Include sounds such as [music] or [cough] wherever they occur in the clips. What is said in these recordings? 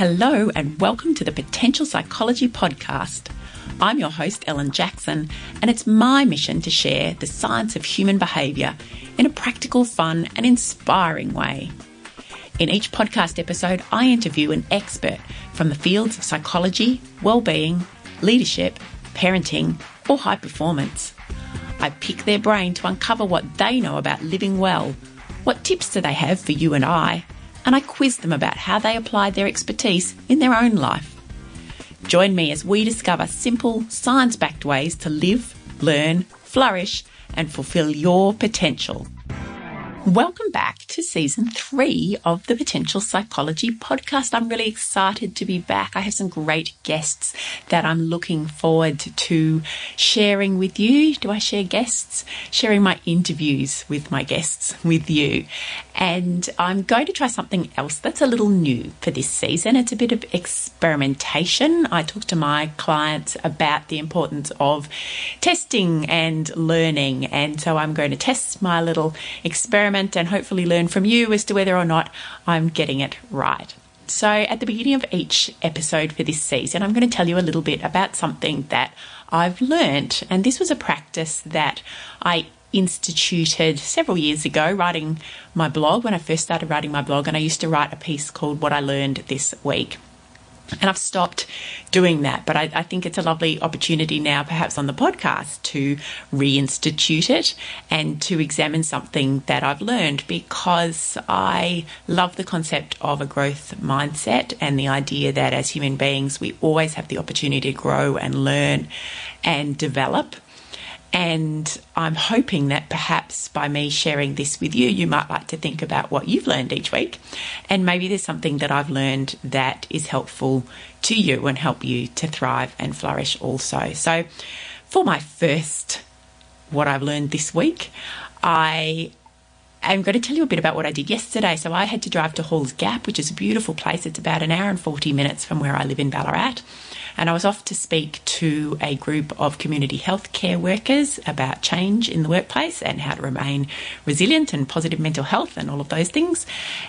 Hello, and welcome to the Potential Psychology Podcast. I'm your host, Ellen Jackson, and it's my mission to share the science of human behaviour in a practical, fun, and inspiring way. In each podcast episode, I interview an expert from the fields of psychology, well-being, leadership, parenting, or high performance. I pick their brain to uncover what they know about living well. What tips do they have for you and I? And I quiz them about how they apply their expertise in their own life. Join me as we discover simple, science backed ways to live, learn, flourish, and fulfill your potential. Welcome back to season three of the Potential Psychology podcast. I'm really excited to be back. I have some great guests that I'm looking forward to sharing with you. Do I share guests? Sharing my interviews with my guests with you. And I'm going to try something else that's a little new for this season. It's a bit of experimentation. I talk to my clients about the importance of testing and learning. And so I'm going to test my little experiment and hopefully learn from you as to whether or not I'm getting it right. So, at the beginning of each episode for this season, I'm going to tell you a little bit about something that I've learned. And this was a practice that I instituted several years ago, writing my blog when I first started writing my blog. And I used to write a piece called What I Learned This Week. And I've stopped doing that, but I, I, think it's a lovely opportunity now, perhaps on the podcast, to reinstitute it and to examine something that I've learned because I love the concept of a growth mindset and the idea that as human beings, we always have the opportunity to grow and learn and develop. And I'm hoping that perhaps by me sharing this with you, you might like to think about what you've learned each week. And maybe there's something that I've learned that is helpful to you and help you to thrive and flourish also. So, for my first, what I've learned this week, I I'm going to tell you a bit about what I did yesterday. So I had to drive to Halls Gap, which is a beautiful place. It's about an hour and 40 minutes from where I live in Ballarat. And I was off to speak to a group of community healthcare workers about change in the workplace and how to remain resilient and positive mental health and all of those things.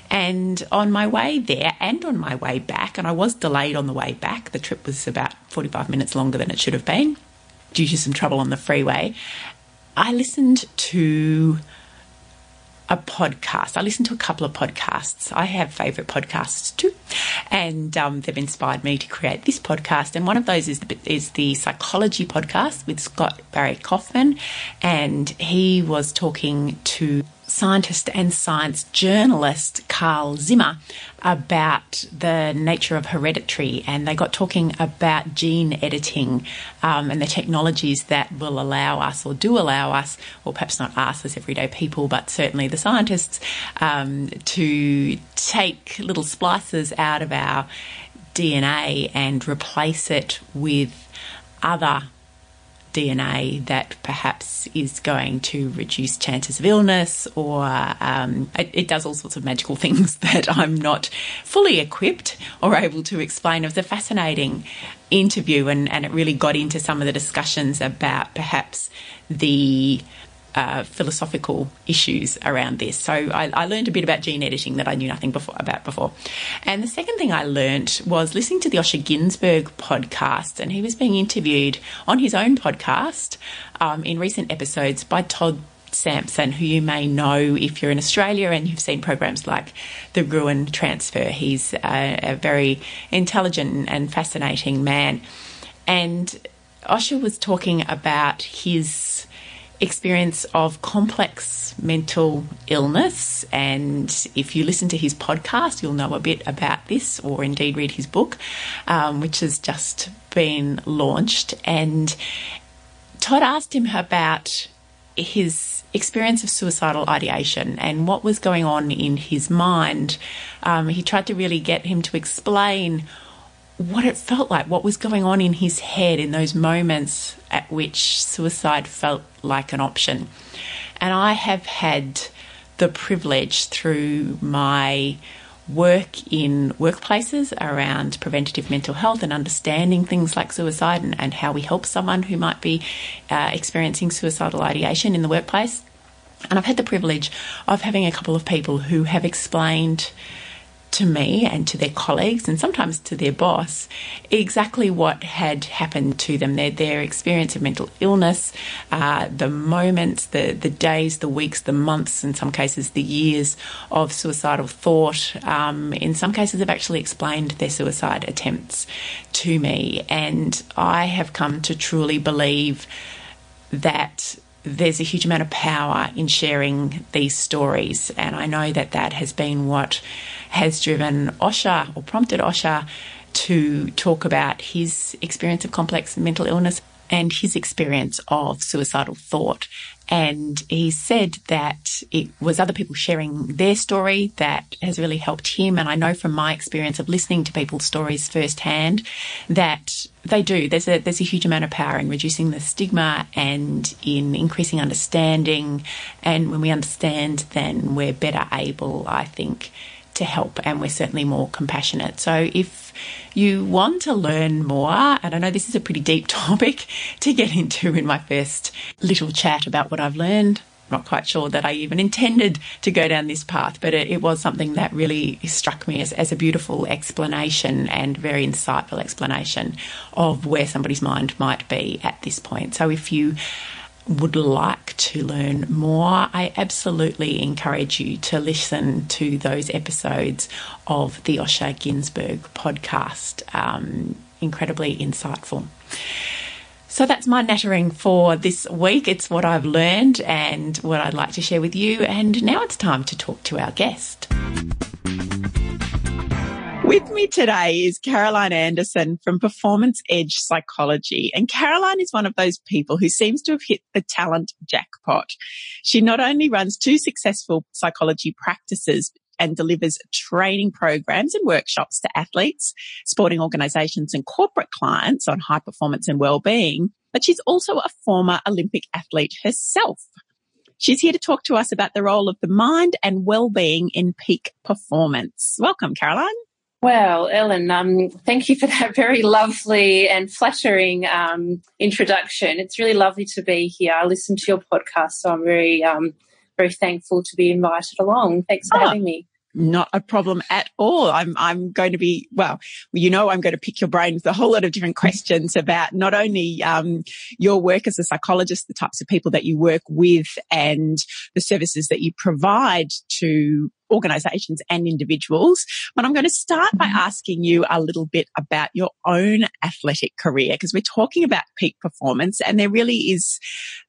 And on my way there and on my way back, and I was delayed on the way back, the trip was about 45 minutes longer than it should have been due to some trouble on the freeway. I listened to a podcast. I listen to a couple of podcasts. I have favourite podcasts too, and um, they've inspired me to create this podcast. And one of those is the, is the psychology podcast with Scott Barry Kaufman, and he was talking to scientist and science journalist Carl Zimmer about the nature of hereditary, and they got talking about gene editing um, and the technologies that will allow us, or do allow us, or perhaps not us as everyday people, but certainly the scientists, um, to take little splices out of our DNA and replace it with other DNA that perhaps is going to reduce chances of illness, or um, it, it, does all sorts of magical [laughs] things that I'm not fully equipped or able to explain. It was a fascinating interview, and, and it really got into some of the discussions about perhaps the uh, philosophical issues around this. So I, I, learned a bit about gene editing that I knew nothing before, about before. And the second thing I learned was listening to the Osher Günsberg podcast, and he was being interviewed on his own podcast um, in recent episodes by Todd Sampson, who you may know if you're in Australia and you've seen programs like the Gruen Transfer. He's a, a very intelligent and fascinating man. And Osher was talking about his experience of complex mental illness. And if you listen to his podcast, you'll know a bit about this, or indeed read his book, um, which has just been launched. And Todd asked him about his experience of suicidal ideation and what was going on in his mind. Um, he tried to really get him to explain what it felt like, what was going on in his head in those moments at which suicide felt like an option. And I have had the privilege through my work in workplaces around preventative mental health and understanding things like suicide and, and how we help someone who might be uh, experiencing suicidal ideation in the workplace. And I've had the privilege of having a couple of people who have explained to me and to their colleagues and sometimes to their boss exactly what had happened to them, their, their experience of mental illness, uh, the moments, the, the days, the weeks, the months, in some cases, the years of suicidal thought. Um, in some cases, have actually explained their suicide attempts to me. And I have come to truly believe that there's a huge amount of power in sharing these stories. And I know that that has been what has driven Osher or prompted Osher to talk about his experience of complex mental illness and his experience of suicidal thought. And he said that it was other people sharing their story that has really helped him. And I know from my experience of listening to people's stories firsthand that they do. There's a there's a huge amount of power in reducing the stigma and in increasing understanding. And when we understand, then we're better able, I think, to help and we're certainly more compassionate. So if you want to learn more, and I know this is a pretty deep [laughs] topic to get into in my first little chat about what I've learned. I'm not quite sure that I even intended to go down this path, but it, it was something that really struck me as, as a beautiful explanation and very insightful explanation of where somebody's mind might be at this point. So if you would like to learn more, I absolutely encourage you to listen to those episodes of the Osher Günsberg podcast. Um, incredibly insightful. So that's my nattering for this week. It's what I've learned and what I'd like to share with you. And now it's time to talk to our guest. With me today is Caroline Anderson from Performance Edge Psychology. And Caroline is one of those people who seems to have hit the talent jackpot. She not only runs two successful psychology practices, and delivers training programs and workshops to athletes, sporting organizations and corporate clients on high performance and well-being. But she's also a former Olympic athlete herself. She's here to talk to us about the role of the mind and well-being in peak performance. Welcome, Caroline. Well, Ellen, um, thank you for that [laughs] very lovely and flattering um, introduction. It's really lovely to be here. I listen to your podcast, so I'm very, um, very thankful to be invited along. Thanks for oh, having me. Not a problem at all. I'm I'm going to be well. You know, I'm going to pick your brain with a whole lot of different questions about not only um, your work as a psychologist, the types of people that you work with, and the services that you provide to organizations and individuals. But I'm going to start by mm-hmm. asking you a little bit about your own athletic career because we're talking about peak performance and there really is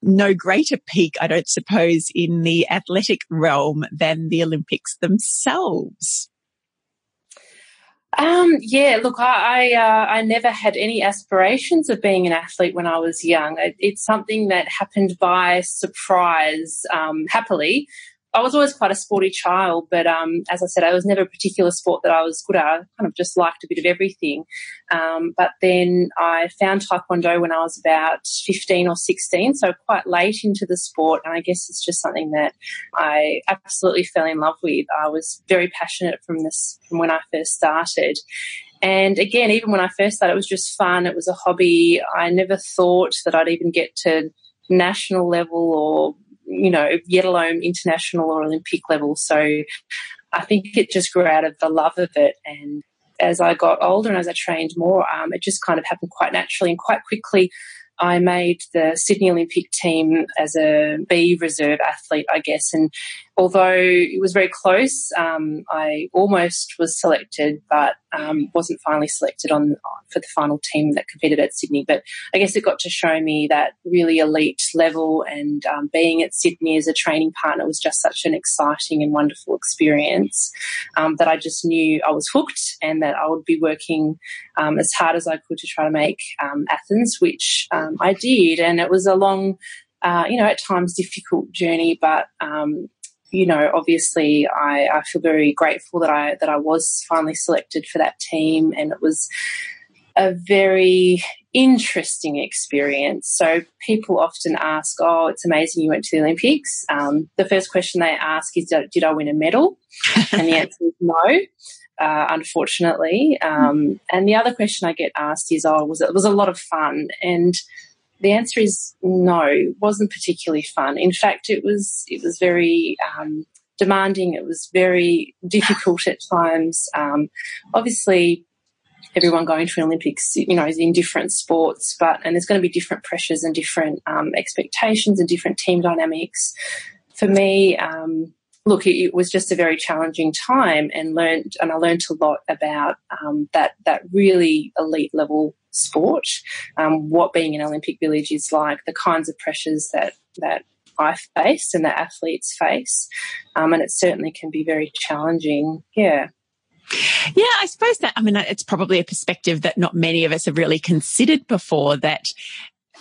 no greater peak, I don't suppose, in the athletic realm than the Olympics themselves. Um, yeah, look, I I, uh, I, never had any aspirations of being an athlete when I was young. It, it's something that happened by surprise, um, happily. I was always quite a sporty child, but um, as I said, I was never a particular sport that I was good at. I kind of just liked a bit of everything. Um, but then I found Taekwondo when I was about 15 or 16, so quite late into the sport. And I guess it's just something that I absolutely fell in love with. I was very passionate from this from when I first started. And again, even when I first started, it was just fun. It was a hobby. I never thought that I'd even get to national level or you know, yet alone international or Olympic level. So I think it just grew out of the love of it. And as I got older and as I trained more, um, it just kind of happened quite naturally and quite quickly. I made the Sydney Olympic team as a B reserve athlete, I guess. And although it was very close, um, I almost was selected, but um, wasn't finally selected on for the final team that competed at Sydney. But I guess it got to show me that really elite level, and um, being at Sydney as a training partner was just such an exciting and wonderful experience um, that I just knew I was hooked, and that I would be working um, as hard as I could to try to make um, Athens, which I did, and it was a long. Uh, you know, at times difficult journey, but um, you know, obviously, I, I feel very grateful that I that I was finally selected for that team, and it was a very interesting experience. So people often ask, "Oh, it's amazing you went to the Olympics." Um, the first question they ask is, "Did I win a medal?" [laughs] and the answer is no. Uh, unfortunately, um, and the other question I get asked is, "Oh, was it was a lot of fun?" And the answer is no. It wasn't particularly fun. In fact, it was it was very um, demanding. It was very difficult at times. Um, obviously, everyone going to an Olympics, you know, is in different sports, but and there's going to be different pressures and different um, expectations and different team dynamics. For me, um, look, it, it, was just a very challenging time, and learned and I learned a lot about um, that that really elite level sport, um, what being an Olympic village is like, the kinds of pressures that that I face and that athletes face, um, and it certainly can be very challenging. Yeah. Yeah, I suppose that, I mean, it's probably a perspective that not many of us have really considered before that uh,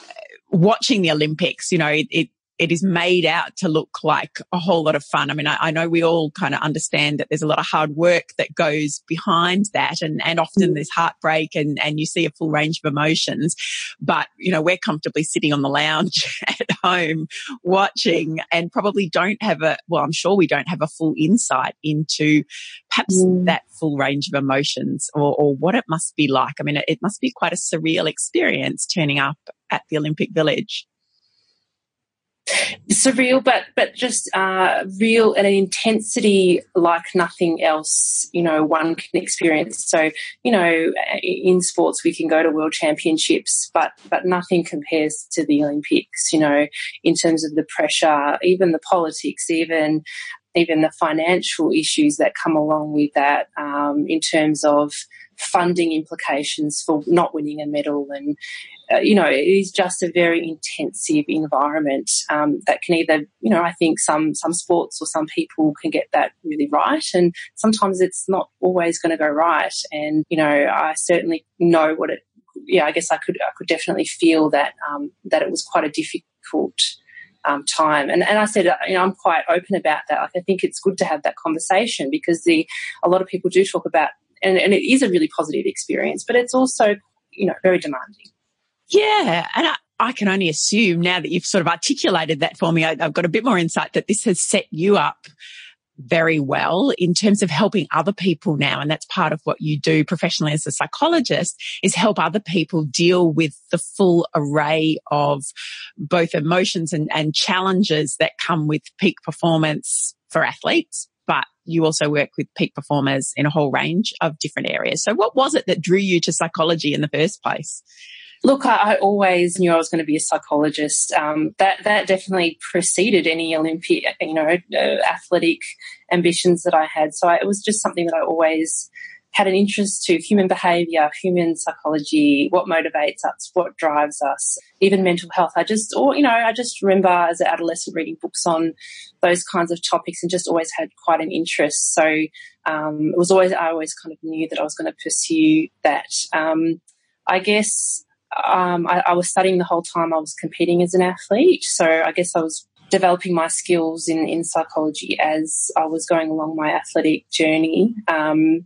watching the Olympics, you know, it, it is made out to look like a whole lot of fun. I mean, I, I know we all kind of understand that there's a lot of hard work that goes behind that and, and often mm. there's heartbreak and, and you see a full range of emotions. But, you know, we're comfortably sitting on the lounge [laughs] at home watching and probably don't have a, well, I'm sure we don't have a full insight into perhaps mm. that full range of emotions or, or what it must be like. I mean, it, it must be quite a surreal experience turning up at the Olympic Village surreal, but but just uh, real and an intensity like nothing else. You know, one can experience. So you know, in sports we can go to world championships, but but nothing compares to the Olympics. You know, in terms of the pressure, even the politics, even even the financial issues that come along with that, um, in terms of funding implications for not winning a medal and uh, you know, it is just a very intensive environment um, that can either, you know, I think some some sports or some people can get that really right, and sometimes it's not always going to go right. And you know, I certainly know what it. Yeah, I guess I could I could definitely feel that um, that it was quite a difficult um, time. And, and I said, uh, you know, I'm quite open about that. Like, I think it's good to have that conversation because the a lot of people do talk about, and, and it is a really positive experience, but it's also, you know, very demanding. Yeah. And I, I can only assume now that you've sort of articulated that for me, I, I've got a bit more insight that this has set you up very well in terms of helping other people now. And that's part of what you do professionally as a psychologist is help other people deal with the full array of both emotions and, and challenges that come with peak performance for athletes. But you also work with peak performers in a whole range of different areas. So what was it that drew you to psychology in the first place? Look, I, I, always knew I was going to be a psychologist. Um, that that definitely preceded any Olympic, you know, uh, athletic ambitions that I had. So I, it was just something that I always had an interest to human behavior, human psychology, what motivates us, what drives us, even mental health. I just, or, you know, I just remember as an adolescent reading books on those kinds of topics and just always had quite an interest. So um, it was always, I always kind of knew that I was going to pursue that. Um, I guess um, I, I was studying the whole time I was competing as an athlete. So I guess I was developing my skills in, in psychology as I was going along my athletic journey. Um,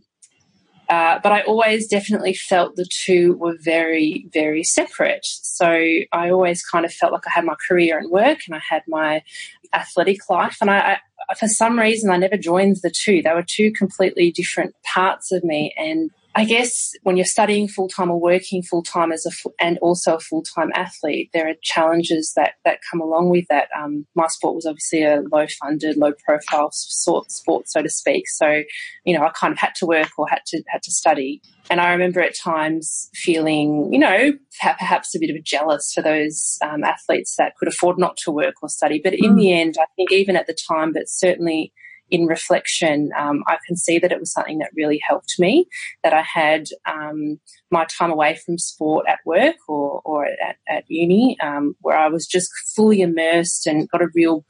uh, but I always definitely felt the two were very, very separate. So I always kind of felt like I had my career and work and I had my athletic life. And I, I for some reason, I never joined the two. They were two completely different parts of me. And I guess when you're studying full time or working full time as a and also a full time athlete, there are challenges that that come along with that. Um, my sport was obviously a low funded, low profile sort sport, so to speak. So, you know, I kind of had to work or had to had to study. And I remember at times feeling, you know, perhaps a bit of a jealous for those um, athletes that could afford not to work or study. But in mm. the end, I think even at the time, but certainly in reflection, um, I can see that it was something that really helped me, that I had um, my time away from sport at work or, or at, at uni, um, where I was just fully immersed and got a real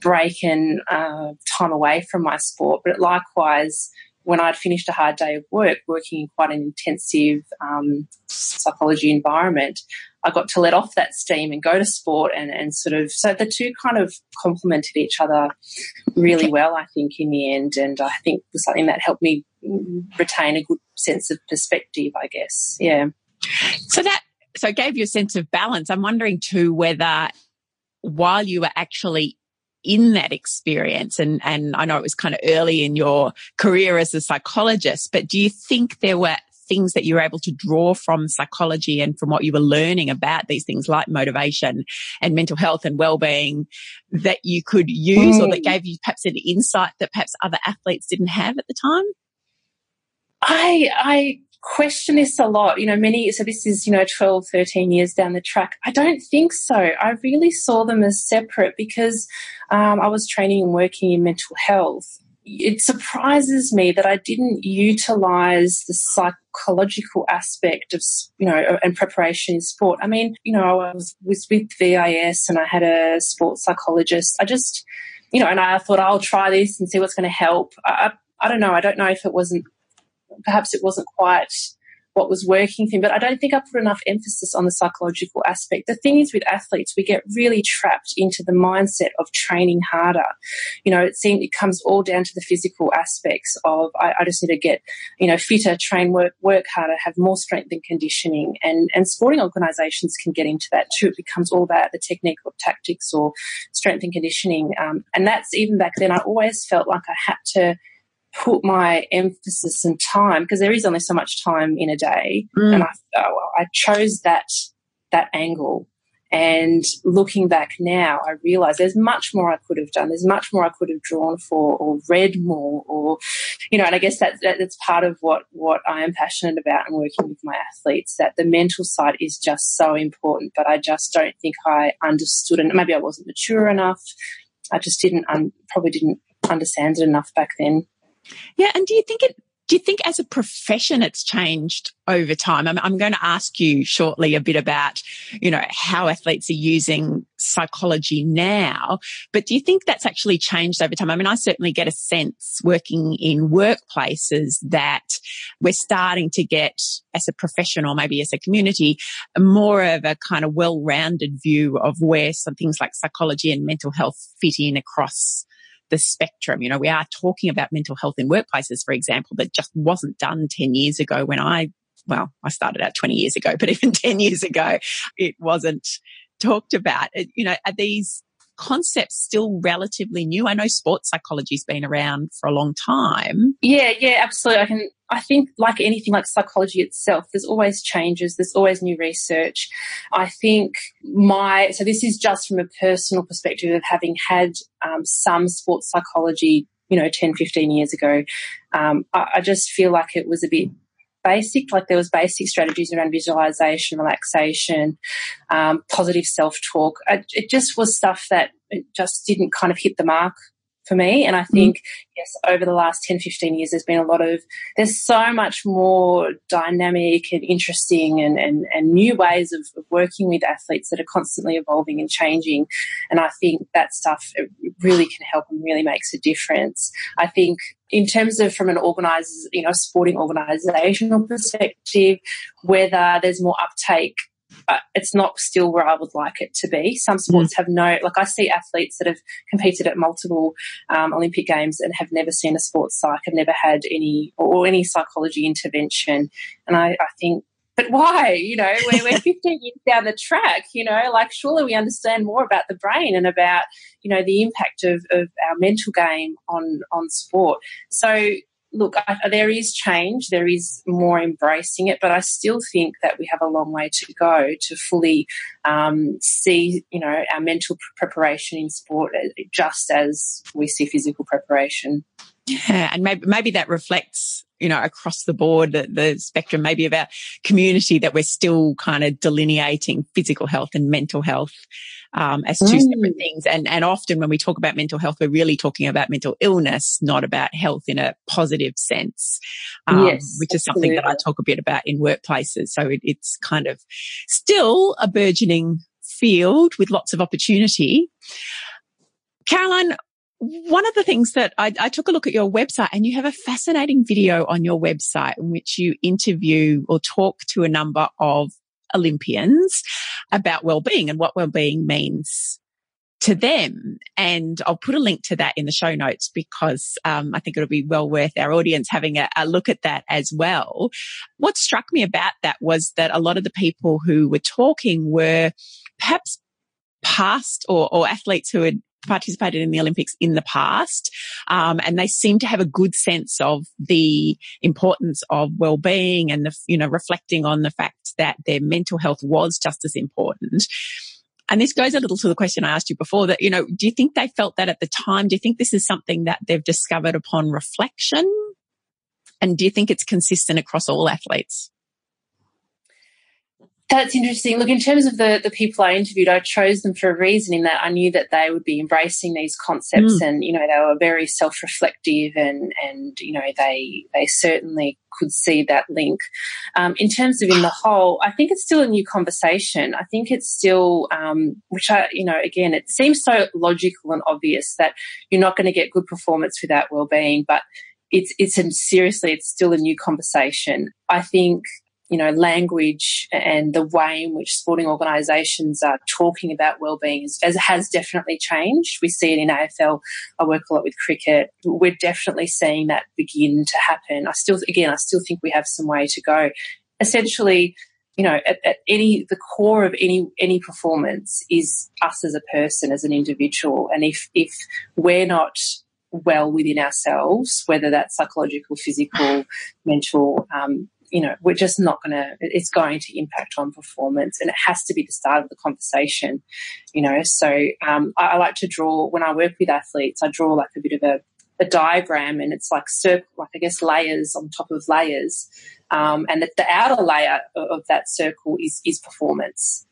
break and uh, time away from my sport. But likewise, when I'd finished a hard day of work, working in quite an intensive um, psychology environment, I got to let off that steam and go to sport and, and sort of so the two kind of complemented each other really well, I think, in the end. And I think was something that helped me retain a good sense of perspective, I guess. Yeah. So that so it gave you a sense of balance. I'm wondering too whether while you were actually in that experience and and I know it was kind of early in your career as a psychologist, but do you think there were things that you were able to draw from psychology and from what you were learning about these things like motivation and mental health and well-being that you could use mm. or that hmm. gave you perhaps an insight that perhaps other athletes didn't have at the time? I, I question this a lot. You know, many, so this is, you know, 12, 13 years down the track. I don't think so. I really saw them as separate because um, I was training and working in mental health. It surprises me that I didn't utilize the psychological aspect of, you know, and preparation in sport. I mean, you know, I was, was with VIS and I had a sports psychologist. I just, you know, and I thought I'll try this and see what's going to help. I, I don't know. I don't know if it wasn't perhaps it wasn't quite what was working for him. But I don't think I put enough emphasis on the psychological aspect. The thing is with athletes, we get really trapped into the mindset of training harder. You know, it seems it comes all down to the physical aspects of I, I, just need to get, you know, fitter, train work work harder, have more strength and conditioning. And and sporting organisations can get into that too. It becomes all about the technique or tactics or strength and conditioning. Um, and that's even back then I always felt like I had to put my emphasis and time because there is only so much time in a day, mm. and I, oh, I chose that that angle. And looking back now, I realize there's much more I could have done. There's much more I could have drawn for or read more or, you know, and I guess that, that, that's part of what, what I am passionate about and working with my athletes, that the mental side is just so important, but I just don't think I understood and maybe I wasn't mature enough. I just didn't, um, probably didn't understand it enough back then. Yeah. And do you think it, do you think as a profession it's changed over time? I'm, I'm, going to ask you shortly a bit about, you know, how athletes are using psychology now, but do you think that's actually changed over time? I mean, I certainly get a sense working in workplaces that we're starting to get as a profession or maybe as a community, more of a kind of well-rounded view of where some things like psychology and mental health fit in across the spectrum. You know, we are talking about mental health in workplaces, for example, that just wasn't done 10 years ago when I, well, I started out 20 years ago, [laughs] but even 10 years ago, it wasn't talked about. You know, are these concept's still relatively new. I know sports psychology's been around for a long time. Yeah, yeah, absolutely. I can I think like anything like psychology itself, there's always changes, there's always new research. I think my so this is just from a personal perspective of having had um, some sports psychology, you know, 10, 15 years ago. Um, I, I just feel like it was a bit basic, like there was basic strategies around visualization, relaxation, um, positive self-talk. It just was stuff that just didn't kind of hit the mark for me. And I mm-hmm. think, mm-hmm. yes, over the last 10, 15 years, there's been a lot of, there's so much more dynamic and interesting and, and, and new ways of, of, working with athletes that are constantly evolving and changing. And I think that stuff really can help and really makes a difference. I think in terms of from an organized, you know, sporting organizational perspective, whether there's more uptake it's not still where I would like it to be. Some sports mm. have no, like I see athletes that have competed at multiple um, Olympic Games and have never seen a sports psych, have never had any or any psychology intervention. And I, I think but why? You know, we're, we're [laughs] 15 years down the track, you know, like surely we understand more about the brain and about, you know, the impact of, of our mental game on, on sport. So look, I, there is change, there is more embracing it, but I still think that we have a long way to go to fully um, see, you know, our mental preparation in sport uh, just as we see physical preparation. Yeah, and maybe maybe that reflects you know, across the board, the, the spectrum, maybe about community that we're still kind of delineating physical health and mental health. Um, as two mm. separate things. And, and often when we talk about mental health, we're really talking about mental illness, not about health in a positive sense, um, yes, which is something that I talk a bit about in workplaces. So it, it's kind of still a burgeoning field with lots of opportunity. Caroline, one of the things that I, I, took a look at your website and you have a fascinating video on your website in which you interview or talk to a number of Olympians about well-being and what well-being means to them. And I'll put a link to that in the show notes because um, I think it'll be well worth our audience having a, a, look at that as well. What struck me about that was that a lot of the people who were talking were perhaps past or, or athletes who had participated in the Olympics in the past, um, and they seem to have a good sense of the importance of well-being and the you know reflecting on the fact that their mental health was just as important. And this goes a little to the question I asked you before that, you know, do you think they felt that at the time? Do you think this is something that they've discovered upon reflection? And do you think it's consistent across all athletes? That's interesting. Look, in terms of the, the people I interviewed, I chose them for a reason in that I knew that they would be embracing these concepts mm. and, you know, they were very self-reflective and, and, you know, they, they certainly could see that link. Um, in terms of in the whole, I think it's still a new conversation. I think it's still, um, which I, you know, again, it seems so logical and obvious that you're not going to get good performance without well-being, but it's, it's, seriously, it's still a new conversation. I think you know, language and the way in which sporting organisations are talking about well-being as has definitely changed. We see it in AFL. I work a lot with cricket. We're definitely seeing that begin to happen. I still, again, I still think we have some way to go. Essentially, you know, at, at any the core of any any performance is us as a person, as an individual, and if if we're not well within ourselves, whether that's psychological, physical, mental, um, you know, we're just not going to, it's going to impact on performance and it has to be the start of the conversation, you know. So um, I, I, like to draw, when I work with athletes, I draw like a bit of a, a diagram and it's like circle, like I guess layers on top of layers. Um, and the, the, outer layer of, that circle is, is performance.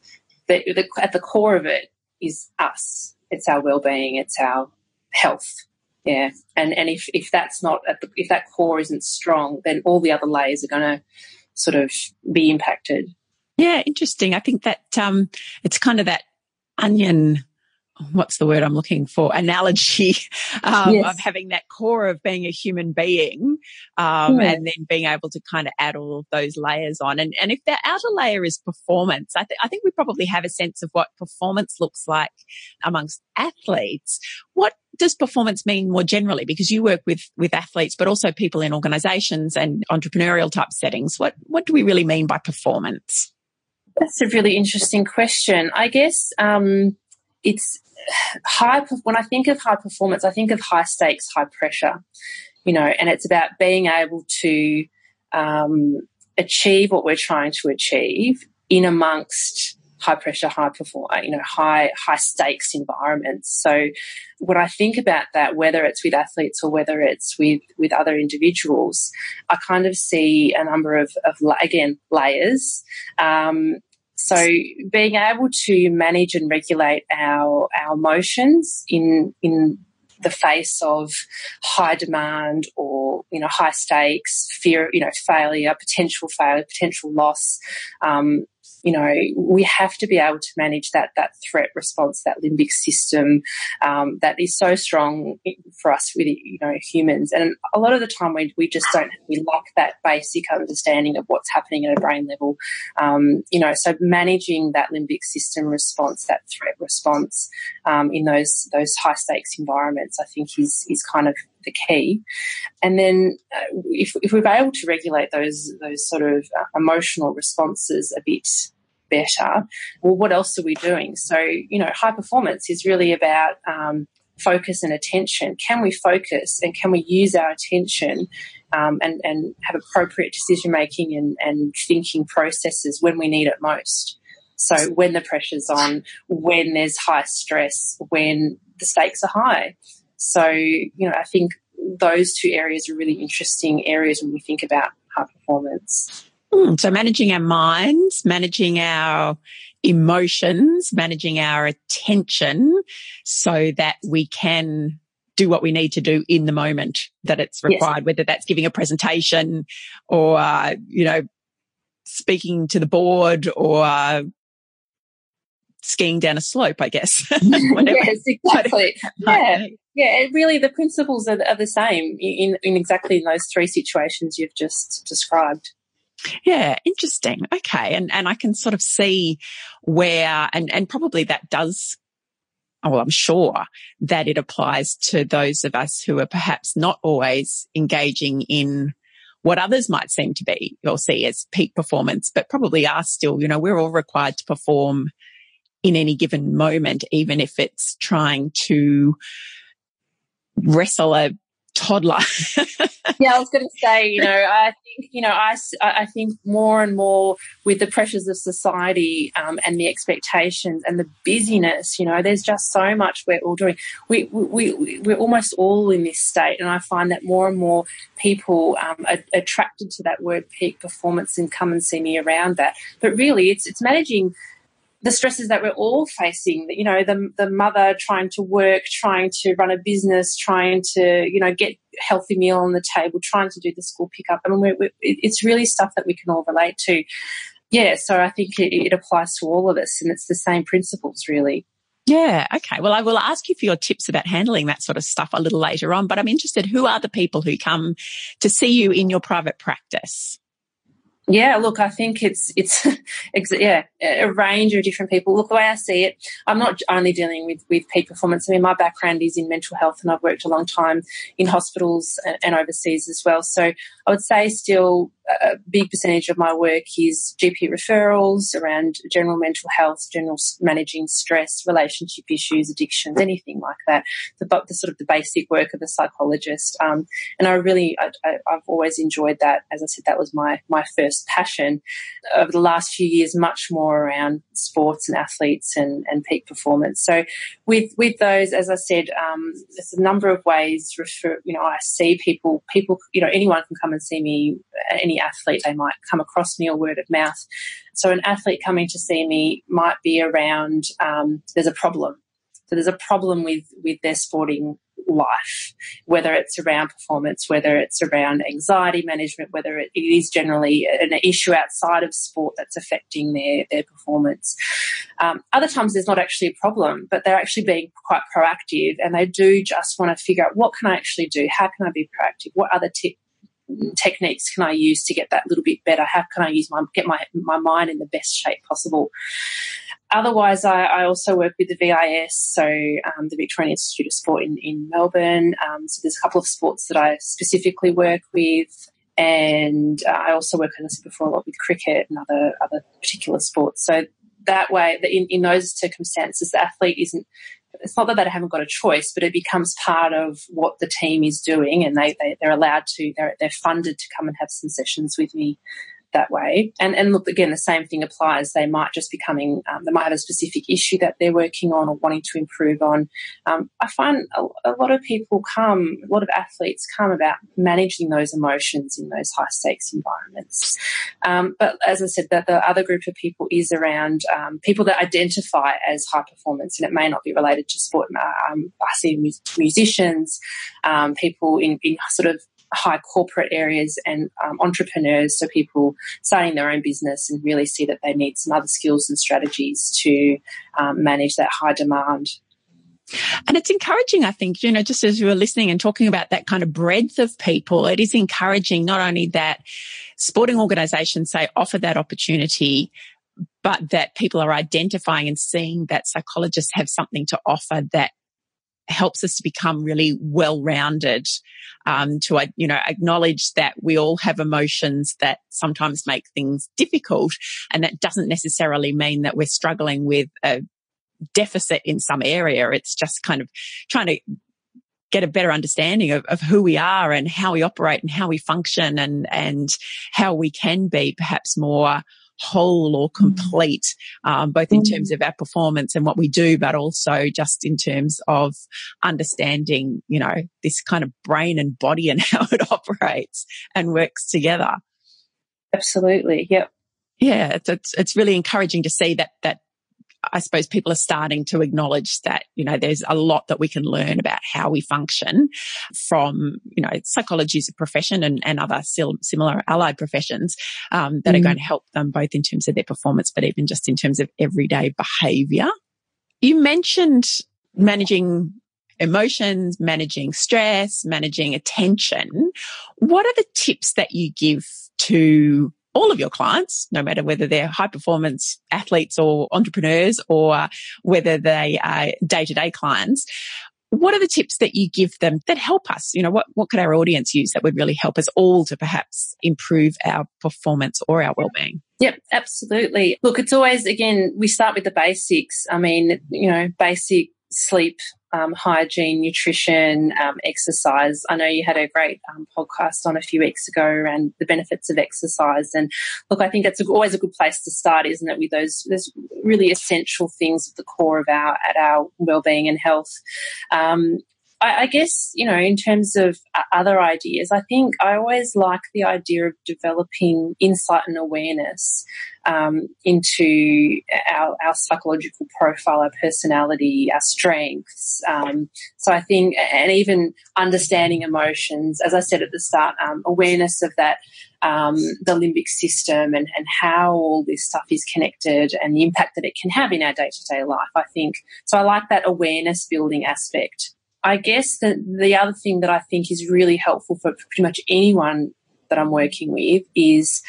The, the, at the core of it is us. It's our well-being. It's our health yeah. And and if if that's not the, if that core isn't strong then all the other layers are going to sort of be impacted. Yeah interesting. I think that um it's kind of that onion what's the word I'm looking for? Analogy [laughs] um, yes. of having that core of being a human being, um, and then being able to kind of add all of those layers on. And, and if that outer layer is performance, I, th- I think we probably have a sense of what performance looks like amongst athletes. What does performance mean more generally? Because you work with with athletes, but also people in organisations and entrepreneurial type settings. What what do we really mean by performance? That's a really interesting question. I guess um, it's high, when I think of high performance, I think of high stakes, high pressure, you know, and it's about being able to um, achieve what we're trying to achieve in amongst high pressure, high perform, you know, high high stakes environments. So when I think about that, whether it's with athletes or whether it's with with other individuals, I kind of see a number of, of again layers. Um, so being able to manage and regulate our our emotions in in the face of high demand or you know high stakes, fear, you know failure, potential failure, potential loss, um, you know, we have to be able to manage that that threat response, that limbic system um, that is so strong for us with you know humans. And a lot of the time, we we just don't we lack that basic understanding of what's happening at a brain level. Um, you know, so managing that limbic system response, that threat response um, in those those high stakes environments, I think is is kind of the key. And then uh, if, if we're able to regulate those those sort of uh, emotional responses a bit better, well, what else are we doing? So you know, high performance is really about um, focus and attention. Can we focus and can we use our attention um, and, and have appropriate decision making and, and thinking processes when we need it most? So when the pressure's on, when there's high stress, when the stakes are high. So, you know, I think those two areas are really interesting areas when we think about high performance. Mm, so managing our minds, managing our emotions, managing our attention so that we can do what we need to do in the moment that it's required, yes. whether that's giving a presentation or, uh, you know, speaking to the board or uh, skiing down a slope, I guess. [laughs] [laughs] yes, exactly. [laughs] yeah. Yeah, really, the principles are, are the same in, in exactly those three situations you've just described. Yeah, interesting. Okay. And and I can sort of see where and and probably that does oh, well, I'm sure that it applies to those of us who are perhaps not always engaging in what others might seem to be or see as peak performance, but probably are still, you know, we're all required to perform in any given moment, even if it's trying to wrestle a toddler. [laughs] yeah, I was going to say, you know, I think, you know, I, I think more and more with the pressures of society um, and the expectations and the busyness, you know, there's just so much we're all doing. We, we, we, we're almost all in this state. And I find that more and more people um, are attracted to that word peak performance and come and see me around that. But really, it's, it's managing the stresses that we're all facing you know the, the mother trying to work trying to run a business trying to you know get healthy meal on the table trying to do the school pickup i mean we're, we're, it's really stuff that we can all relate to yeah so i think it, it applies to all of us and it's the same principles really yeah. Okay. Well, I will ask you for your tips about handling that sort of stuff a little later on, but I'm interested who are the people who come to see you in your private practice? Yeah, look, I think it's it's [laughs] yeah a range of different people. Look, the way I see it, I'm not only dealing with with peak performance. I mean, my background is in mental health, and I've worked a long time in hospitals and, and overseas as well. So I would say still a big percentage of my work is GP referrals around general mental health, general managing stress, relationship issues, addictions, anything like that. The, the sort of the basic work of a psychologist. Um, and I really, I, have always enjoyed that. As I said, that was my, my first passion. Over the last few years, much more around sports and athletes and, and peak performance. So with, with those, as I said, um, there's a number of ways, refer, you know, I see people, people, you know, anyone can come and see me, any athlete they might come across me or word of mouth. So an athlete coming to see me might be around um, there's a problem. So there's a problem with with their sporting life, whether it's around performance, whether it's around anxiety management, whether it is generally an issue outside of sport that's affecting their, their performance. Um, other times there's not actually a problem, but they're actually being quite proactive and they do just want to figure out what can I actually do? How can I be proactive? What other tips? Techniques can I use to get that little bit better? How can I use my get my my mind in the best shape possible? Otherwise, I, I also work with the VIS, so um, the Victorian Institute of Sport in, in Melbourne. Um, so there's a couple of sports that I specifically work with, and uh, I also work, as I said before, a lot with cricket and other other particular sports. So that way, in, in those circumstances, the athlete isn't it's not that they haven't got a choice, but it becomes part of what the team is doing, and they, they they're allowed to they're they're funded to come and have some sessions with me that way. And and look again, the same thing applies. They might just be coming. Um, they might have a specific issue that they're working on or wanting to improve on. Um, I find a, a, lot of people come, a lot of athletes come about managing those emotions in those high stakes environments. Um, but as I said, that the other group of people is around um, people that identify as high performance, and it may not be related to sport. Um, I see musicians, um, people in, in sort of high corporate areas and um, entrepreneurs, so people starting their own business and really see that they need some other skills and strategies to um, manage that high demand. And it's encouraging, I think, you know, just as you were listening and talking about that kind of breadth of people, it is encouraging not only that sporting organizations say offer that opportunity, but that people are identifying and seeing that psychologists have something to offer that helps us to become really well-rounded um, to you know acknowledge that we all have emotions that sometimes make things difficult and that doesn't necessarily mean that we're struggling with a deficit in some area. It's just kind of trying to get a better understanding of, of who we are and how we operate and how we function and and how we can be perhaps more whole or mm-hmm. complete, um, both in terms mm-hmm. of our performance and what we do, but also just in terms of understanding, you know, this kind of brain and body and [laughs] how it operates and works together. Absolutely. Yep. Yeah, it's, it's, it's really encouraging to see that that I suppose people are starting to acknowledge that, you know, there's a lot that we can learn about how we function from, you know, psychology as a profession and, and other similar allied professions um, that mm. are going to help them both in terms of their performance, but even just in terms of everyday behavior. You mentioned managing emotions, managing stress, managing attention. What are the tips that you give to all of your clients, no matter whether they're high performance athletes or entrepreneurs or uh, whether they are day to day clients. what are the tips that you give them that help us? You know, what, what could our audience use that would really help us all to perhaps improve our performance or our well-being? Yep, absolutely. Look, it's always, again, we start with the basics. I mean, you know, basic sleep, um, hygiene, nutrition, um, exercise. I know you had a great um, podcast on a few weeks ago around the benefits of exercise. And look, I think that's always a good place to start, isn't it? With those, those really essential things at the core of our at our well-being and health. I, I, guess, you know, in terms of uh, other ideas, I think I always like the idea of developing insight and awareness um, into our, our, psychological profile, our personality, our strengths. Um, so I think, and even understanding emotions, as I said at the start, um, awareness of that, um, the limbic system and, and how all this stuff is connected and the impact that it can have in our day to day life. I think so. I like that awareness building aspect. I guess that the other thing that I think is really helpful for pretty much anyone that I'm working with is,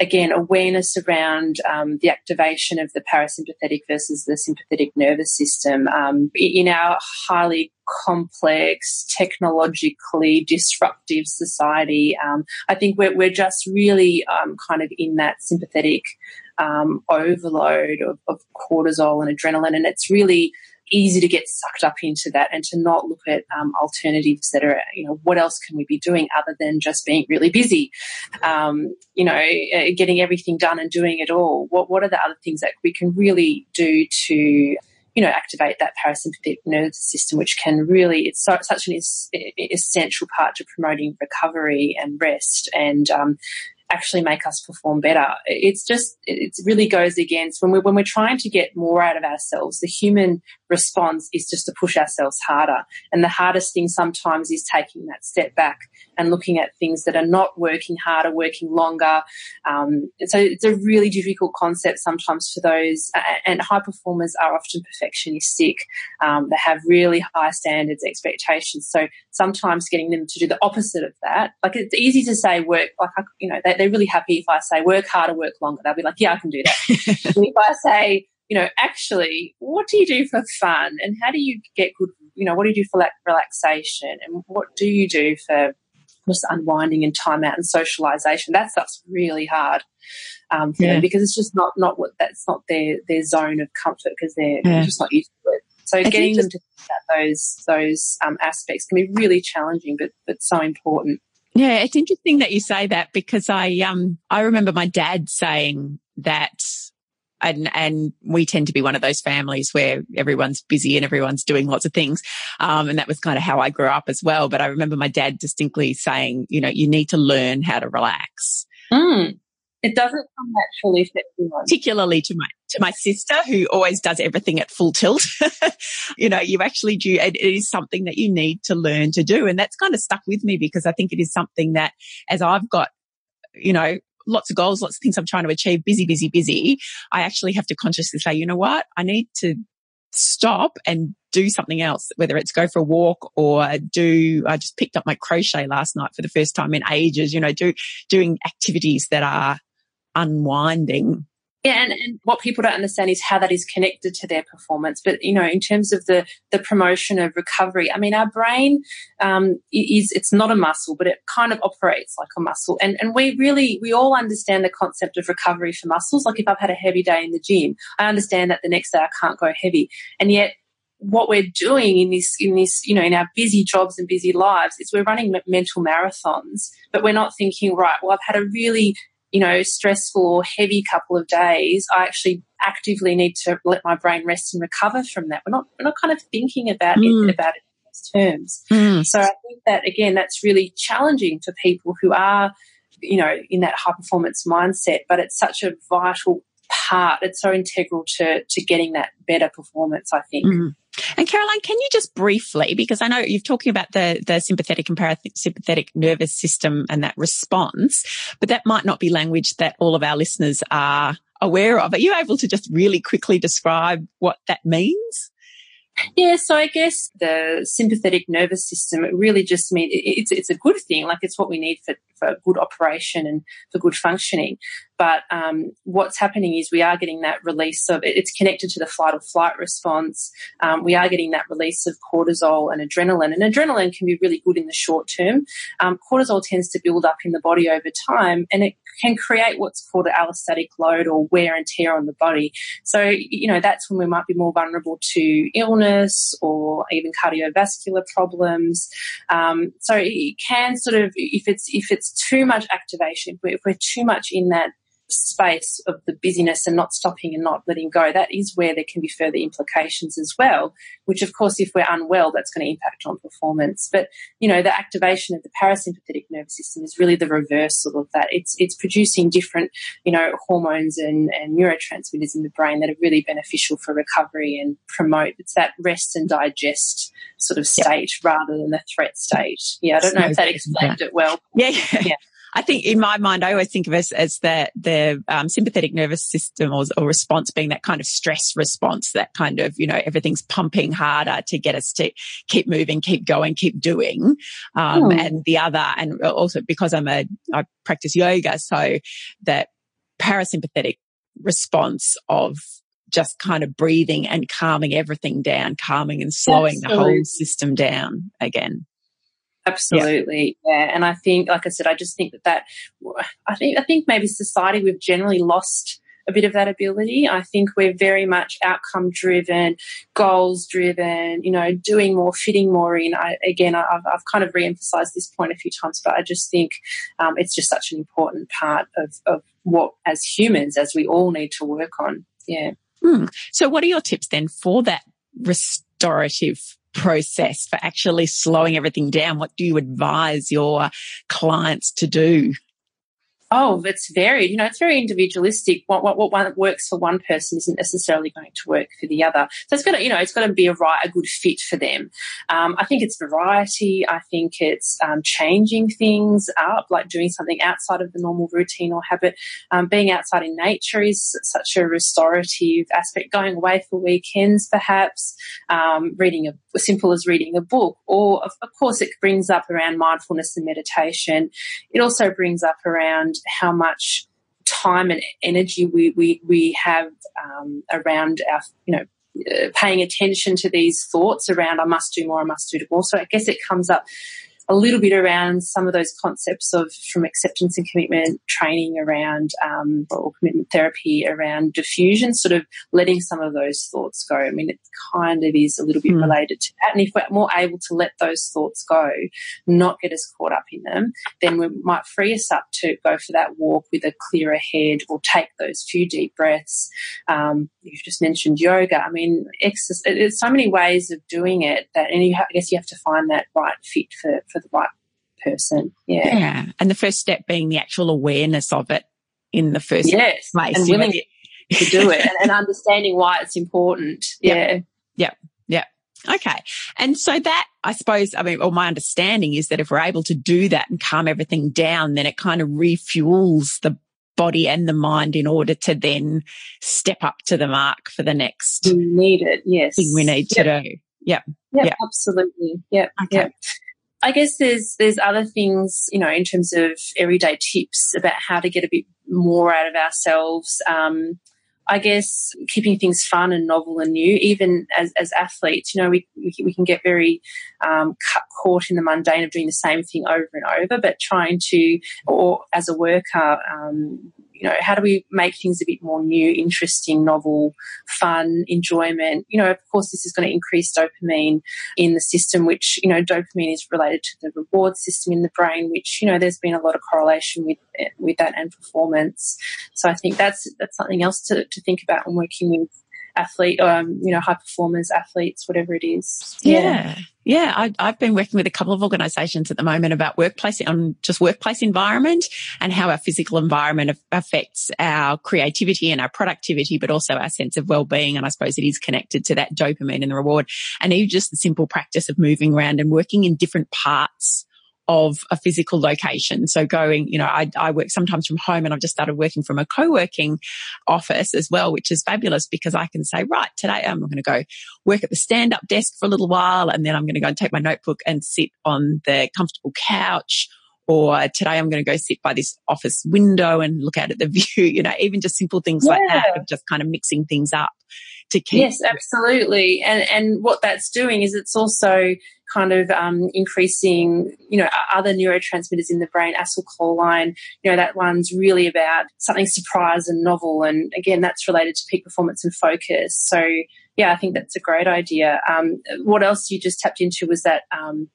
again, awareness around um, the activation of the parasympathetic versus the sympathetic nervous system. Um, in our highly complex, technologically disruptive society, um, I think we're, we're just really um, kind of in that sympathetic um, overload of, of cortisol and adrenaline. And it's really easy to get sucked up into that and to not look at um, alternatives that are, you know, what else can we be doing other than just being really busy? Um, you know, uh, getting everything done and doing it all. What, what are the other things that we can really do to, you know, activate that parasympathetic nervous system, which can really, it's so, such an es- essential part to promoting recovery and rest and, um, actually make us perform better. It's just, it really goes against when we're, when we're trying to get more out of ourselves, the human response is just to push ourselves harder. And the hardest thing sometimes is taking that step back and looking at things that are not working harder, working longer. Um, so it's a really difficult concept sometimes for those. And high performers are often perfectionistic. Um, they have really high standards, expectations. So sometimes getting them to do the opposite of that, like it's easy to say work, like, you know, they're really happy if I say work harder, work longer. They'll be like, yeah, I can do that. [laughs] if I say, you know, actually, what do you do for fun and how do you get good, you know, what do you do for like relaxation and what do you do for just unwinding and time out and socialization? That's, that's really hard. Um, for yeah. them because it's just not, not what that's not their, their zone of comfort because they're yeah. just not used to it. So getting them to think about those, those, um, aspects can be really challenging, but, but so important. Yeah, it's interesting that you say that because I um I remember my dad saying that and and we tend to be one of those families where everyone's busy and everyone's doing lots of things. Um, and that was kind of how i grew up as well. But i remember my dad distinctly saying you know you need to learn how to relax. Mm. it doesn't come naturally for everyone. Particularly to my to my sister who always does everything at full tilt. [laughs] You know you actually do it, it is something that you need to learn to do. And that's kind of stuck with me because i think it is something that as i've got you know lots of goals, lots of things I'm trying to achieve, busy, busy, busy, I actually have to consciously say, you know what? I need to stop and do something else, whether it's go for a walk or do, I just picked up my crochet last night for the first time in ages, you know, do, doing activities that are unwinding yeah, and, and what people don't understand is how that is connected to their performance. But you know, in terms of the the promotion of recovery, I mean, our brain um, is it's not a muscle, but it kind of operates like a muscle. And and we really we all understand the concept of recovery for muscles. Like if I've had a heavy day in the gym, I understand that the next day I can't go heavy, and yet what we're doing in this in this you know in our busy jobs and busy lives is we're running mental marathons but we're not thinking right well i've had a really you know, stressful or heavy couple of days, I actually actively need to let my brain rest and recover from that. We're not, we're not kind of thinking about mm. it, about it in those terms. Mm. So I think that again, that's really challenging for people who are, you know, in that high performance mindset, but it's such a vital part. It's so integral to, to getting that better performance, I think. Mm. And Caroline, can you just briefly, because I know you're talking about the, the sympathetic and parasympathetic nervous system and that response, but that might not be language that all of our listeners are aware of. Are you able to just really quickly describe what that means? Yeah, so I guess the sympathetic nervous system, it really just means it's, it's a good thing. Like it's what we need for, for good operation and for good functioning. But um, what's happening is we are getting that release of it's connected to the fight or flight response. Um, we are getting that release of cortisol and adrenaline, and adrenaline can be really good in the short term. Um, cortisol tends to build up in the body over time, and it can create what's called an allostatic load or wear and tear on the body. So you know that's when we might be more vulnerable to illness or even cardiovascular problems. Um, so it can sort of if it's if it's too much activation, if we're, if we're too much in that space of the busyness and not stopping and not letting go, that is where there can be further implications as well. Which, of course, if we're unwell, that's going to impact on performance. But you know, the activation of the parasympathetic nervous system is really the reversal of that. It's it's producing different, you know, hormones and, and neurotransmitters in the brain that are really beneficial for recovery and promote. It's that rest and digest sort of state yep. rather than the threat state. Yeah, I don't know if that explained it well. Yeah, yeah. yeah. I think in my mind, I always think of us as the the um, sympathetic nervous system or, or, response being that kind of stress response, that kind of you know everything's pumping harder to get us to keep moving, keep going, keep doing. Um, oh. And the other, and also because I'm a I practice yoga, so that parasympathetic response of just kind of breathing and calming everything down, calming and slowing Absolutely. the whole system down again. Absolutely. Yeah. yeah. And I think, like I said, I just think that that, I think, I think maybe society, we've generally lost a bit of that ability. I think we're very much outcome driven, goals driven, you know, doing more, fitting more in. I, again, I've, I've kind of re-emphasized this point a few times, but I just think um, it's just such an important part of, of what, as humans, as we all need to work on. Yeah. Hmm. So what are your tips then for that restorative process for actually slowing everything down? What do you advise your clients to do? Oh, it's varied. You know, it's very individualistic. What, what, what works for one person isn't necessarily going to work for the other. So it's got to, you know, it's got to be a right, a good fit for them. Um, I think it's variety. I think it's um, changing things up, like doing something outside of the normal routine or habit. Um, being outside in nature is such a restorative aspect. Going away for weekends, perhaps. Um, reading a as simple as reading a book, or of, of course, it brings up around mindfulness and meditation. It also brings up around how much time and energy we, we, we have um, around our, you know, uh, paying attention to these thoughts around I must do more, I must do more. So I guess it comes up a little bit around some of those concepts of from acceptance and commitment training around um, or commitment therapy around defusion, sort of letting some of those thoughts go. I mean, it kind of is a little bit mm. related to that. And if we're more able to let those thoughts go, not get us caught up in them, then we might free us up to go for that walk with a clearer head or take those few deep breaths. Um, you've just mentioned yoga. I mean, exercise, there's so many ways of doing it that, and you ha- I guess you have to find that right fit for, for the right person. Yeah. Yeah. And the first step being the actual awareness of it in the first yes. place. And willing to do it and, and, understanding why it's important. [laughs] Yeah. Yeah. Yeah. Okay. And so that, I suppose, I mean, well, my understanding is that if we're able to do that and calm everything down, then it kind of refuels the body and the mind in order to then step up to the mark for the next. We need it. Yes. Thing we need yep. to do. Yep. Yep. yep. Absolutely. Yep. Okay. Yep. I guess there's there's other things, you know, in terms of everyday tips about how to get a bit more out of ourselves. Um, I guess keeping things fun and novel and new, even as, as athletes, you know, we, we, can get very um, caught in the mundane of doing the same thing over and over, but trying to, or as a worker, um, you know, how do we make things a bit more new, interesting, novel, fun, enjoyment? You know, of course, this is going to increase dopamine in the system, which, you know, dopamine is related to the reward system in the brain, which, you know, there's been a lot of correlation with, eh, with that and performance. So I think that's, that's something else to, to think about when working with athlete, um, you know, high performers, athletes, whatever it is. Yeah. yeah. Yeah, I, have been working with a couple of organisations at the moment about workplace on just workplace environment and how our physical environment affects our creativity and our productivity, but also our sense of well-being. And I suppose it is connected to that dopamine and the reward, and even just the simple practice of moving around and working in different parts of a physical location. So going, you know, I, I work sometimes from home and I've just started working from a co-working office as well, which is fabulous because I can say, right, today I'm going to go work at the stand up desk for a little while and then I'm going to go and take my notebook and sit on the comfortable couch or today I'm going to go sit by this office window and look out at the [laughs] view, you know, even just simple things yeah. like that of just kind of mixing things up to keep. Yes, absolutely. And, and what that's doing is it's also kind of um, increasing, you know, other neurotransmitters in the brain, acetylcholine, you know, that one's really about something surprise and novel. And again, that's related to peak performance and focus. So, yeah, I think that's a great idea. Um, what else you just tapped into was that um,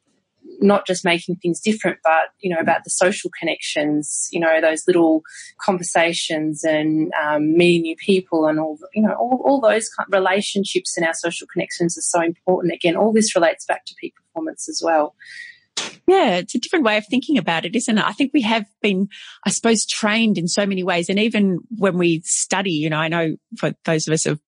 not just making things different, but you know about the social connections, you know those little conversations and um, meeting new people and all you know all, all those kind of relationships and our social connections are so important. Again, all this relates back to peak performance as well. Yeah, it's a different way of thinking about it, isn't it? I think we have been, I suppose, trained in so many ways. And even when we study, you know, I know for those of us who've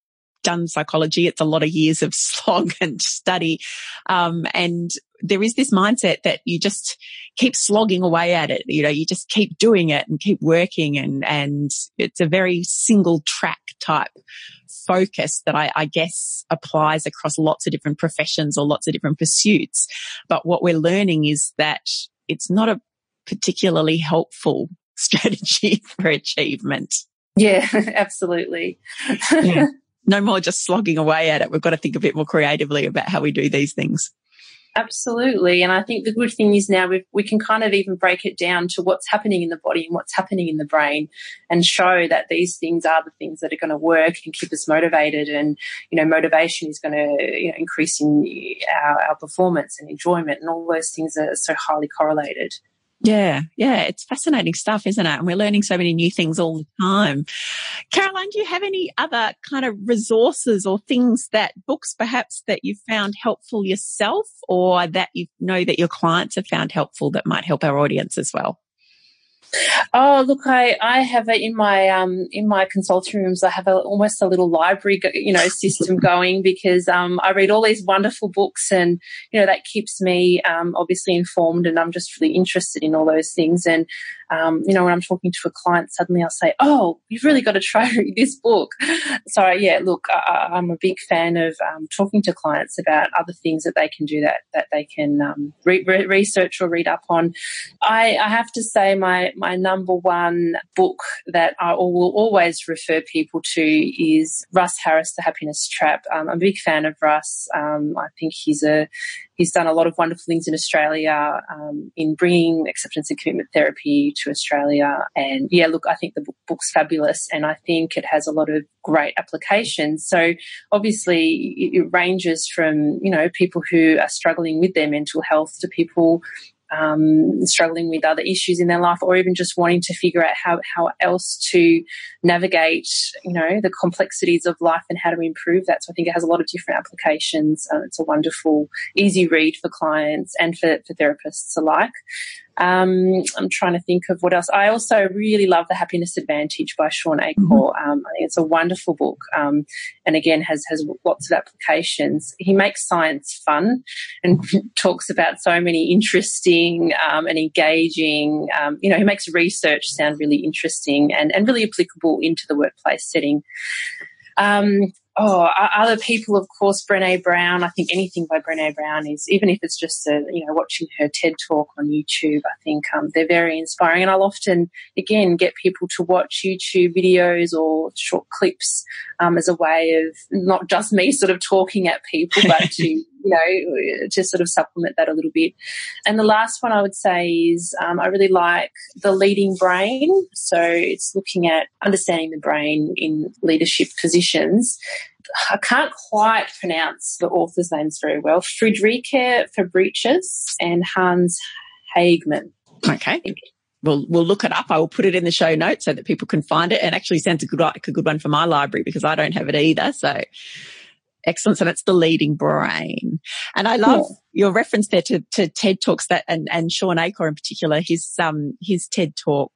done psychology, it's a lot of years of [laughs] slog and study. Um, and there is this mindset that you just keep slogging away at it. You know, you just keep doing it and keep working and, and it's a very single track type focus that I, I guess applies across lots of different professions or lots of different pursuits. But what we're learning is that it's not a particularly helpful [laughs] strategy for achievement. Yeah, [laughs] absolutely. yeah. No more just slogging away at it. We've got to think a bit more creatively about how we do these things. Absolutely. And I think the good thing is now we we can kind of even break it down to what's happening in the body and what's happening in the brain and show that these things are the things that are going to work and keep us motivated. And, you know, motivation is going to, you know, increase in our, our performance and enjoyment and all those things are so highly correlated. Yeah, yeah, it's fascinating stuff, isn't it? And we're learning so many new things all the time. Caroline, do you have any other kind of resources or things that books perhaps that you've found helpful yourself or that you know that your clients have found helpful that might help our audience as well? Oh, look, I, I have a, in my um in my consulting rooms. I have a, almost a little library, you know, system [laughs] going because um I read all these wonderful books, and you know that keeps me um obviously informed, and I'm just really interested in all those things. And um, you know, when I'm talking to a client, suddenly I'll say, "Oh, you've really got to try read [laughs] this book." So yeah, look, I, am a big fan of um, talking to clients about other things that they can do that that they can um, re- re- research or read up on. I, I, have to say, my my number one book that I will always refer people to is Russ Harris, The Happiness Trap. Um, I'm a big fan of Russ. Um, I think he's a He's done a lot of wonderful things in Australia um, in bringing acceptance and commitment therapy to Australia. And yeah, look, I think the book, book's fabulous and I think it has a lot of great applications. So obviously it ranges from, you know, people who are struggling with their mental health to people um, struggling with other issues in their life or even just wanting to figure out how, how else to navigate, you know, the complexities of life and how to improve that. So I think it has a lot of different applications. Um, it's a wonderful, easy read for clients and for, for therapists alike. Um, I'm trying to think of what else. I also really love The Happiness Advantage by Shawn. Mm-hmm. Um, I think it's a wonderful book, um, and again has has lots of applications. He makes science fun and [laughs] talks about so many interesting um, and engaging. Um, you know, he makes research sound really interesting and and really applicable into the workplace setting. Um, oh, other people, of course, Brene Brown. I think anything by Brene Brown is, even if it's just a, you know, watching her TED talk on YouTube, I think um, they're very inspiring. And I'll often, again, get people to watch YouTube videos or short clips um, as a way of not just me sort of talking at people, but [laughs] to you know, to sort of supplement that a little bit. And the last one I would say is um, I really like The Leading Brain. So it's looking at understanding the brain in leadership positions. I can't quite pronounce the author's names very well. Friederike Fabritius and Hans Hagemann. Okay. We'll, we'll look it up. I will put it in the show notes so that people can find it. And actually sounds a good, like a good one for my library because I don't have it either. So excellence and it's the leading brain. And I love yeah. your reference there to, to TED Talks that and, and Shawn Achor in particular, his, um, his TED Talk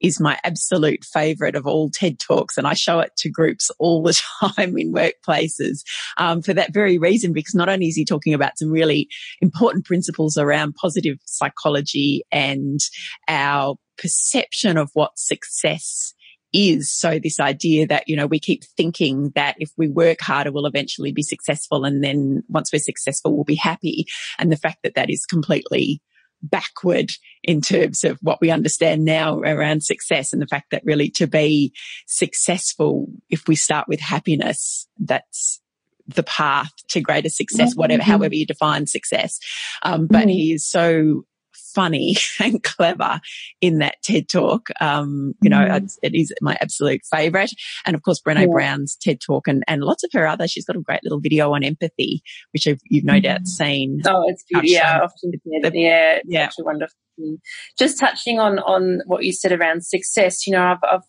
is my absolute favorite of all TED Talks. And I show it to groups all the [laughs] time in workplaces, um, for that very reason, because not only is he talking about some really important principles around positive psychology and our perception of what success is. So this idea that, you know, we keep thinking that if we work harder, we'll eventually be successful. And then once we're successful, we'll be happy. And the fact that that is completely backward in terms of what we understand now around success and the fact that really to be successful, if we start with happiness, that's the path to greater success, whatever, mm-hmm. however you define success. Um, but mm-hmm. he is so funny [laughs] and clever in that TED talk. Um, you know, mm. it is my absolute favorite. And of course, Brene yeah. Brown's TED talk and, and lots of her other, she's got a great little video on empathy, which you've, you've no mm. doubt seen. Oh, it's beautiful. Yeah, often the, yeah, it's yeah. actually wonderful. Just touching on, on what you said around success, you know, I've, I've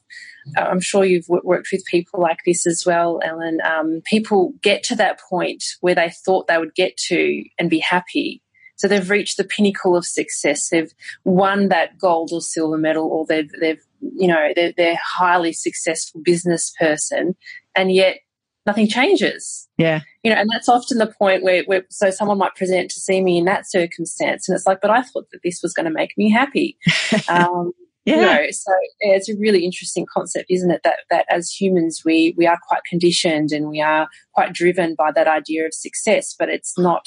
I'm sure you've worked with people like this as well, Ellen. Um, people get to that point where they thought they would get to and be happy, so they've reached the pinnacle of success. They've won that gold or silver medal, or they've, they've you know, they're, they're highly successful business person, and yet nothing changes. Yeah. You know, and that's often the point where, where, so someone might present to see me in that circumstance, and it's like, but I thought that this was going to make me happy. [laughs] Um, yeah. You know, so yeah, it's a really interesting concept, isn't it? That that as humans we we are quite conditioned and we are quite driven by that idea of success, but it's not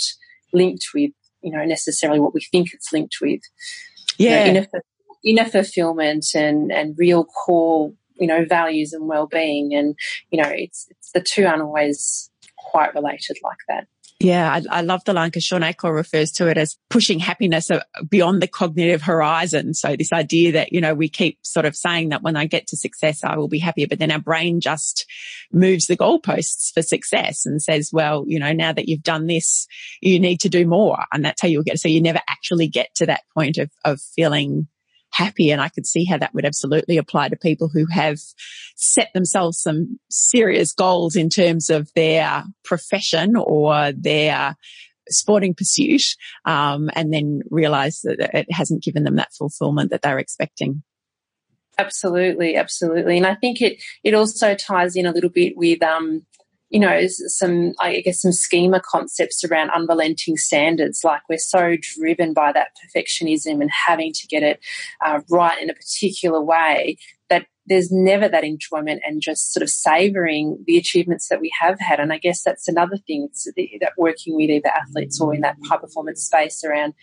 linked with you know, necessarily what we think it's linked with. Yeah. You know, inner, inner fulfillment and, and real core, you know, values and well-being. And, you know, it's, it's the two aren't always quite related like that. Yeah, I, I love the line because Shawn Achor refers to it as pushing happiness uh, beyond the cognitive horizon. So this idea that, you know, we keep sort of saying that when I get to success, I will be happier, but then our brain just moves the goalposts for success and says, well, you know, now that you've done this, you need to do more. And that's how you'll get. So you never actually get to that point of, of feeling happy. And I could see how that would absolutely apply to people who have set themselves some serious goals in terms of their profession or their sporting pursuit, um, and then realize that it hasn't given them that fulfillment that they're expecting. Absolutely, absolutely, and I think it it also ties in a little bit with um, you know, some, I guess, some schema concepts around unrelenting standards. Like we're so driven by that perfectionism and having to get it uh, right in a particular way that there's never that enjoyment and just sort of savoring the achievements that we have had. And I guess that's another thing the, that working with either athletes or in that high performance space around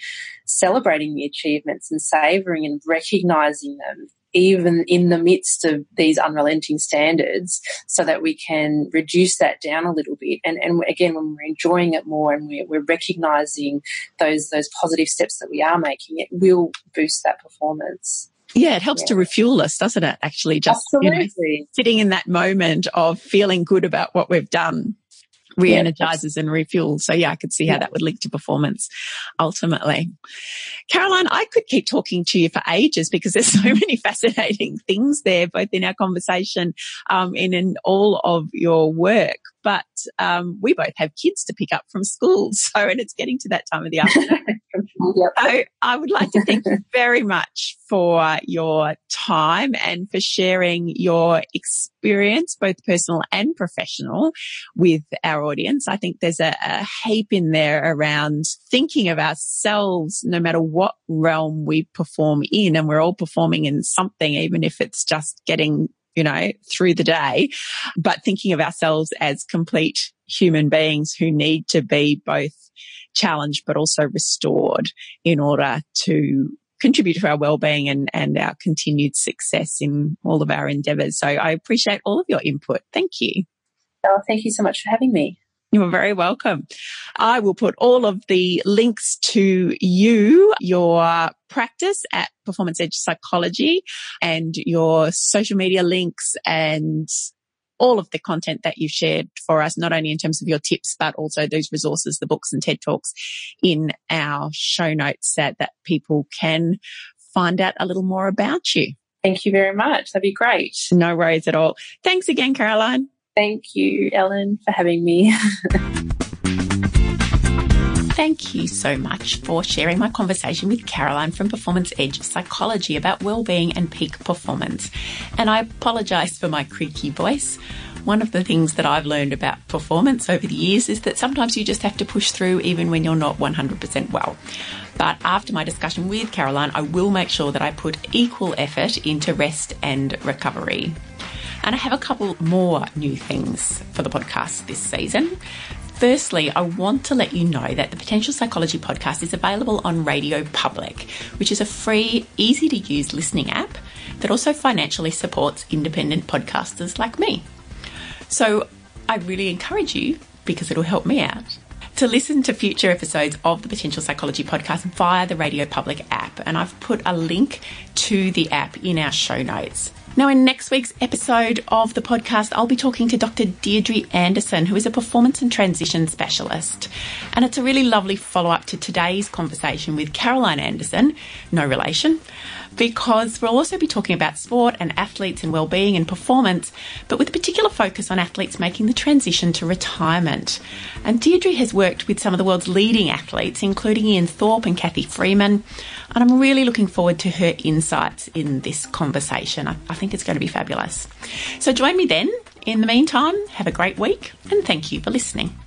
celebrating the achievements and savoring and recognizing them even in the midst of these unrelenting standards so that we can reduce that down a little bit. And, and again, when we're enjoying it more and we're, we're recognizing those, those positive steps that we are making, it will boost that performance. Yeah, it helps yeah. to refuel us, doesn't it? Actually, just you know, sitting in that moment of feeling good about what we've done re-energizes yeah. and refuels. So yeah, I could see how yeah. that would link to performance ultimately. Caroline, I could keep talking to you for ages because there's so [laughs] many fascinating things there, both in our conversation, um, and in all of your work. But, um, we both have kids to pick up from school. [laughs] So, and it's getting to that time of the [laughs] afternoon. So [laughs] I would like to thank you [laughs] very much for your time and for sharing your experience, both personal and professional with our audience. I think there's a, a heap in there around thinking of ourselves, no matter what realm we perform in. And we're all performing in something, even if it's just getting you know, through the day, but thinking of ourselves as complete human beings who need to be both challenged but also restored in order to contribute to our well-being and, and our continued success in all of our endeavors. So I appreciate all of your input. Thank you. Oh, thank you so much for having me. You're very welcome. I will put all of the links to you, your practice at Performance Edge Psychology and your social media links and all of the content that you've shared for us, not only in terms of your tips, but also those resources, the books and TED Talks in our show notes that, that people can find out a little more about you. Thank you very much. That'd be great. No worries at all. Thanks again, Caroline. Thank you, Ellen, for having me. [laughs] Thank you so much for sharing my conversation with Caroline from Performance Edge Psychology about well-being and peak performance. And I apologize for my creaky voice. One of the things that I've learned about performance over the years is that sometimes you just have to push through even when you're not 100% well. But after my discussion with Caroline, I will make sure that I put equal effort into rest and recovery. And I have a couple more new things for the podcast this season. Firstly, I want to let you know that the Potential Psychology podcast is available on Radio Public, which is a free, easy to use listening app that also financially supports independent podcasters like me. So I really encourage you, because it'll help me out, to listen to future episodes of the Potential Psychology podcast via the Radio Public app. And I've put a link to the app in our show notes. Now, in next week's episode of the podcast, I'll be talking to Dr. Deirdre Anderson, who is a performance and transition specialist. And it's a really lovely follow up to today's conversation with Caroline Anderson, no relation, because we'll also be talking about sport and athletes and well-being and performance, but with a particular focus on athletes making the transition to retirement. And Deirdre has worked with some of the world's leading athletes, including Ian Thorpe and Cathy Freeman, and I'm really looking forward to her insights in this conversation. I, I think it's going to be fabulous. So join me then. In the meantime, have a great week and thank you for listening.